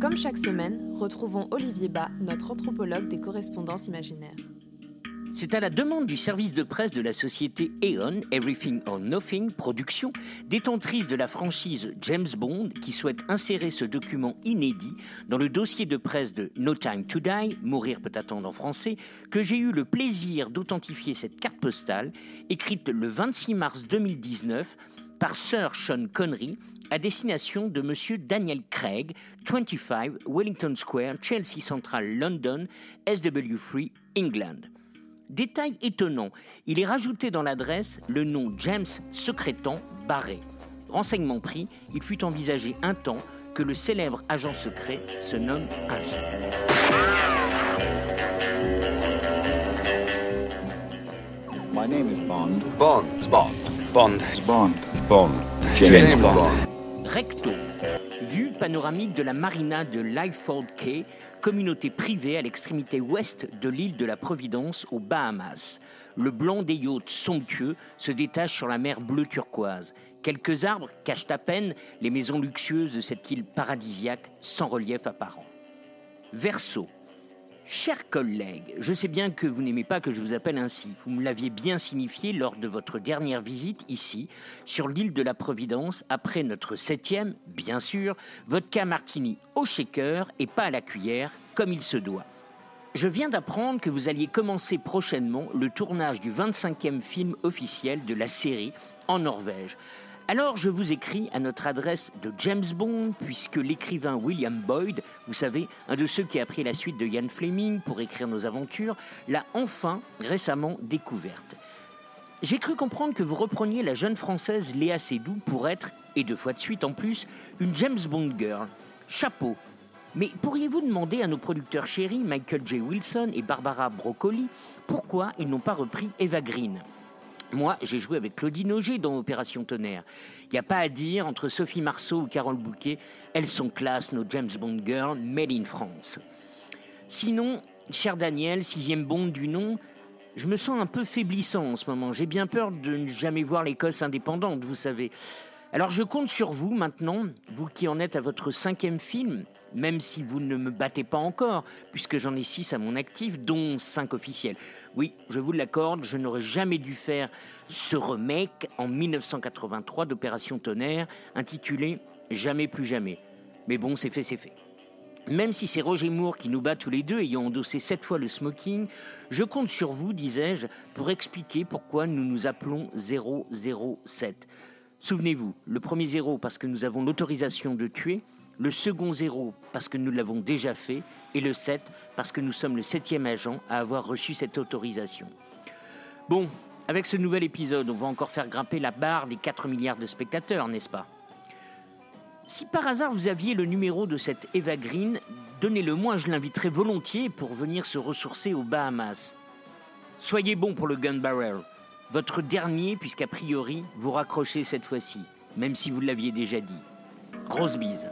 Comme chaque semaine, retrouvons Olivier Bas, notre anthropologue des correspondances imaginaires. C'est à la demande du service de presse de la société Eon, Everything or Nothing Productions, détentrice de la franchise James Bond, qui souhaite insérer ce document inédit dans le dossier de presse de No Time to Die, Mourir peut attendre en français, que j'ai eu le plaisir d'authentifier cette carte postale, écrite le 26 mars 2019 par Sir Sean Connery, à destination de M. Daniel Craig, 25 Wellington Square, Chelsea Central, London, SW3, England. Détail étonnant, il est rajouté dans l'adresse le nom James Secrétan Barré. Renseignement pris, il fut envisagé un temps que le célèbre agent secret se nomme ainsi. My name is Bond. Bond. Bond. Bond. Bond. Bond. James, Bond. Recto, vue panoramique de la marina de Lyford Cay, communauté privée à l'extrémité ouest de l'île de la Providence aux Bahamas. Le blanc des yachts somptueux se détache sur la mer bleue turquoise. Quelques arbres cachent à peine les maisons luxueuses de cette île paradisiaque sans relief apparent. Verseau. Chers collègues, je sais bien que vous n'aimez pas que je vous appelle ainsi. Vous me l'aviez bien signifié lors de votre dernière visite ici, sur l'île de la Providence, après notre septième, bien sûr, vodka martini au shaker et pas à la cuillère, comme il se doit. Je viens d'apprendre que vous alliez commencer prochainement le tournage du 25e film officiel de la série en Norvège. Alors je vous écris à notre adresse de James Bond, puisque l'écrivain William Boyd, vous savez, un de ceux qui a pris la suite de Ian Fleming pour écrire nos aventures, l'a enfin récemment découverte. J'ai cru comprendre que vous repreniez la jeune française Léa Seydoux pour être, et deux fois de suite en plus, une James Bond girl. Chapeau. Mais pourriez-vous demander à nos producteurs chéris, Michael J. Wilson et Barbara Broccoli, pourquoi ils n'ont pas repris Eva Green? Moi, j'ai joué avec Claudine Auger dans Opération Tonnerre. Il n'y a pas à dire, entre Sophie Marceau ou Carole Bouquet, elles sont classe, nos James Bond girls, made in France. Sinon, cher Daniel, sixième Bond du nom, je me sens un peu faiblissant en ce moment. J'ai bien peur de ne jamais voir l'Écosse indépendante, vous savez. Alors je compte sur vous maintenant, vous qui en êtes à votre cinquième film, même si vous ne me battez pas encore, puisque j'en ai six à mon actif, dont cinq officiels. Oui, je vous l'accorde, je n'aurais jamais dû faire ce remake en 1983 d'Opération Tonnerre, intitulé Jamais plus jamais. Mais bon, c'est fait, c'est fait. Même si c'est Roger Moore qui nous bat tous les deux, ayant endossé sept fois le smoking, je compte sur vous, disais-je, pour expliquer pourquoi nous nous appelons 007. Souvenez-vous, le premier zéro parce que nous avons l'autorisation de tuer, le second zéro parce que nous l'avons déjà fait, et le 7 parce que nous sommes le septième agent à avoir reçu cette autorisation. Bon, avec ce nouvel épisode, on va encore faire grimper la barre des 4 milliards de spectateurs, n'est-ce pas? Si par hasard vous aviez le numéro de cette Eva Green, donnez-le moi, je l'inviterai volontiers pour venir se ressourcer aux Bahamas. Soyez bon pour le gun barrel. Votre dernier, puisqu'a priori, vous raccrochez cette fois-ci, même si vous l'aviez déjà dit. Grosse bise.